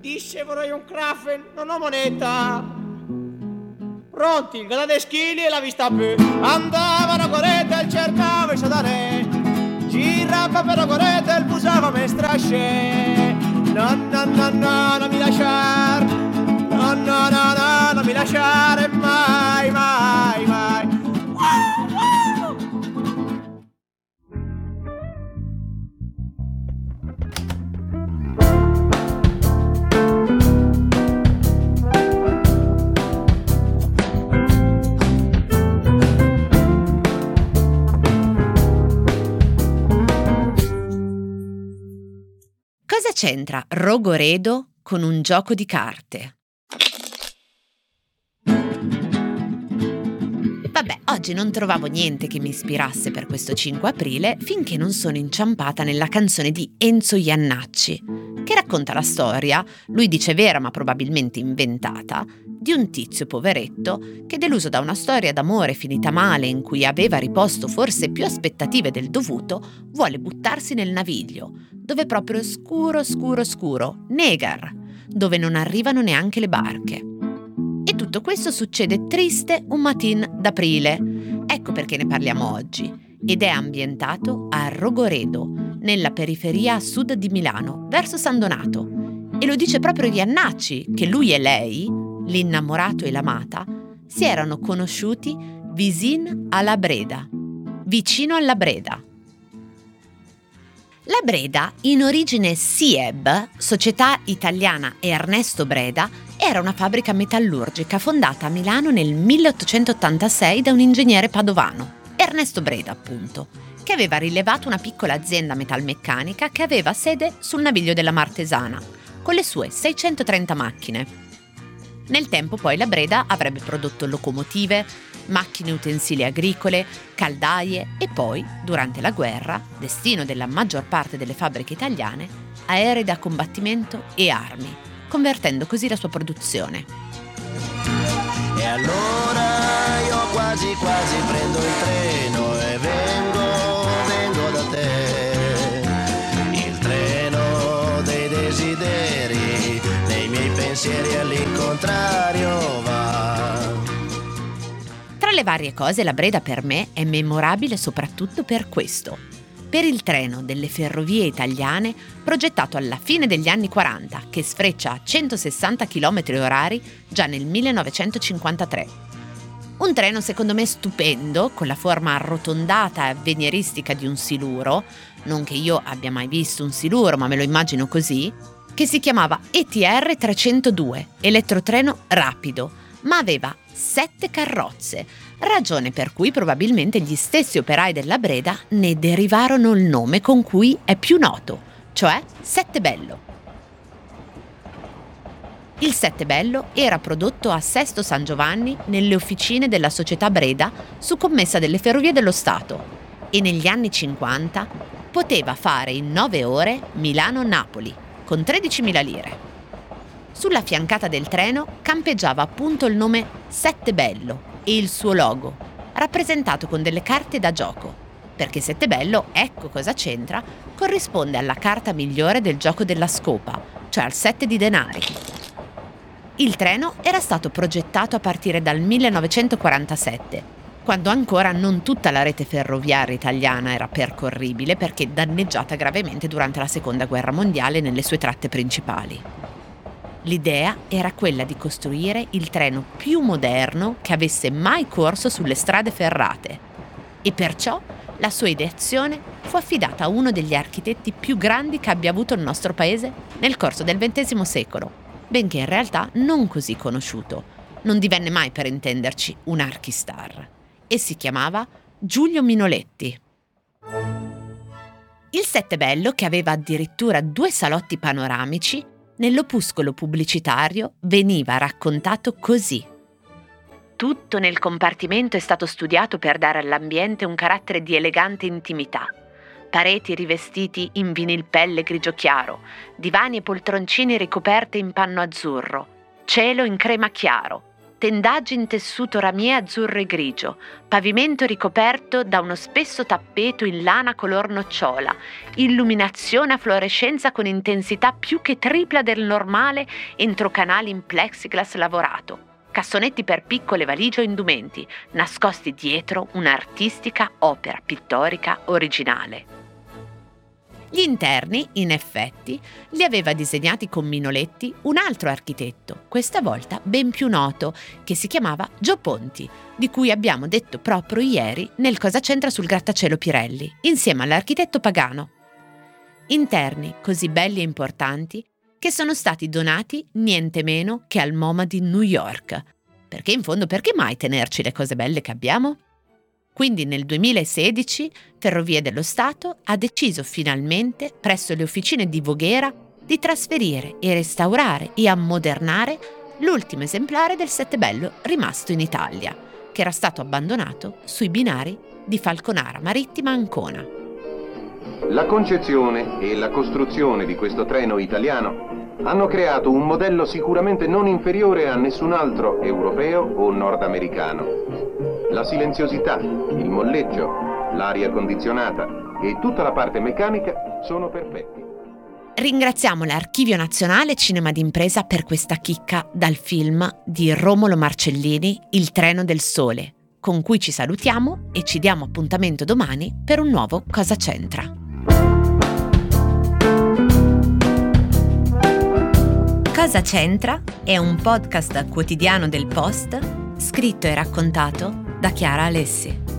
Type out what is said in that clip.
Disse vorrei un craffen, non ho moneta. Pronti, il gada schili e la vista più. Andavano a correte e cercava il sadare. Girava per la correte e busava me strasce. No, no, no, no, non mi lasciar. No, no, no, no, non mi lasciare Cosa c'entra Rogoredo con un gioco di carte? Vabbè, oggi non trovavo niente che mi ispirasse per questo 5 aprile finché non sono inciampata nella canzone di Enzo Iannacci, che racconta la storia, lui dice vera ma probabilmente inventata, di un tizio poveretto che deluso da una storia d'amore finita male in cui aveva riposto forse più aspettative del dovuto, vuole buttarsi nel naviglio, dove proprio scuro, scuro, scuro, Negar, dove non arrivano neanche le barche. E tutto questo succede triste un matin d'aprile. Ecco perché ne parliamo oggi. Ed è ambientato a Rogoredo, nella periferia a sud di Milano, verso San Donato. E lo dice proprio Iannacci, che lui e lei, l'innamorato e l'amata, si erano conosciuti visin alla Breda, vicino alla Breda. La Breda, in origine SIEB, Società Italiana Ernesto Breda, era una fabbrica metallurgica fondata a Milano nel 1886 da un ingegnere padovano, Ernesto Breda appunto, che aveva rilevato una piccola azienda metalmeccanica che aveva sede sul naviglio della Martesana, con le sue 630 macchine. Nel tempo poi la Breda avrebbe prodotto locomotive, macchine utensili agricole, caldaie e poi, durante la guerra, destino della maggior parte delle fabbriche italiane, aerei da combattimento e armi, convertendo così la sua produzione. E allora io quasi quasi prendo il treno e vengo, vengo da te. Il treno dei desideri, nei miei pensieri all'incontrario va. Tra le varie cose, la Breda per me è memorabile soprattutto per questo. Per il treno delle ferrovie italiane progettato alla fine degli anni 40 che sfreccia a 160 km orari già nel 1953. Un treno secondo me stupendo, con la forma arrotondata e avveniristica di un siluro, non che io abbia mai visto un siluro, ma me lo immagino così, che si chiamava ETR 302, elettrotreno rapido, ma aveva sette carrozze, ragione per cui probabilmente gli stessi operai della Breda ne derivarono il nome con cui è più noto, cioè Sette Bello. Il Sette Bello era prodotto a Sesto San Giovanni nelle officine della società Breda su commessa delle Ferrovie dello Stato e negli anni 50 poteva fare in 9 ore Milano-Napoli con 13.000 lire. Sulla fiancata del treno campeggiava appunto il nome Sette Bello e il suo logo, rappresentato con delle carte da gioco, perché Sette Bello, ecco cosa c'entra, corrisponde alla carta migliore del gioco della scopa, cioè al 7 di denari. Il treno era stato progettato a partire dal 1947, quando ancora non tutta la rete ferroviaria italiana era percorribile perché danneggiata gravemente durante la Seconda Guerra Mondiale nelle sue tratte principali. L'idea era quella di costruire il treno più moderno che avesse mai corso sulle strade ferrate e perciò la sua ideazione fu affidata a uno degli architetti più grandi che abbia avuto il nostro paese nel corso del XX secolo, benché in realtà non così conosciuto. Non divenne mai, per intenderci, un archistar e si chiamava Giulio Minoletti. Il Sette Bello, che aveva addirittura due salotti panoramici, nell'opuscolo pubblicitario veniva raccontato così. Tutto nel compartimento è stato studiato per dare all'ambiente un carattere di elegante intimità. Pareti rivestiti in vinilpelle grigio chiaro, divani e poltroncini ricoperte in panno azzurro, cielo in crema chiaro, tendaggi in tessuto ramie azzurro e grigio, pavimento ricoperto da uno spesso tappeto in lana color nocciola, illuminazione a fluorescenza con intensità più che tripla del normale entro canali in plexiglass lavorato, cassonetti per piccole valigie o indumenti, nascosti dietro un'artistica opera pittorica originale. Gli interni, in effetti, li aveva disegnati con Minoletti un altro architetto, questa volta ben più noto, che si chiamava Gio Ponti, di cui abbiamo detto proprio ieri nel Cosa c'entra sul grattacielo Pirelli, insieme all'architetto Pagano. Interni così belli e importanti che sono stati donati niente meno che al MoMA di New York. Perché in fondo perché mai tenerci le cose belle che abbiamo? Quindi nel 2016 Ferrovie dello Stato ha deciso finalmente presso le officine di Voghera di trasferire e restaurare e ammodernare l'ultimo esemplare del Settebello rimasto in Italia, che era stato abbandonato sui binari di Falconara Marittima Ancona. La concezione e la costruzione di questo treno italiano hanno creato un modello sicuramente non inferiore a nessun altro europeo o nordamericano. La silenziosità, il molleggio, l'aria condizionata e tutta la parte meccanica sono perfetti. Ringraziamo l'Archivio Nazionale Cinema d'Impresa per questa chicca dal film di Romolo Marcellini Il treno del sole, con cui ci salutiamo e ci diamo appuntamento domani per un nuovo Cosa c'entra. Cosa c'entra è un podcast quotidiano del Post scritto e raccontato da Chiara Alessi.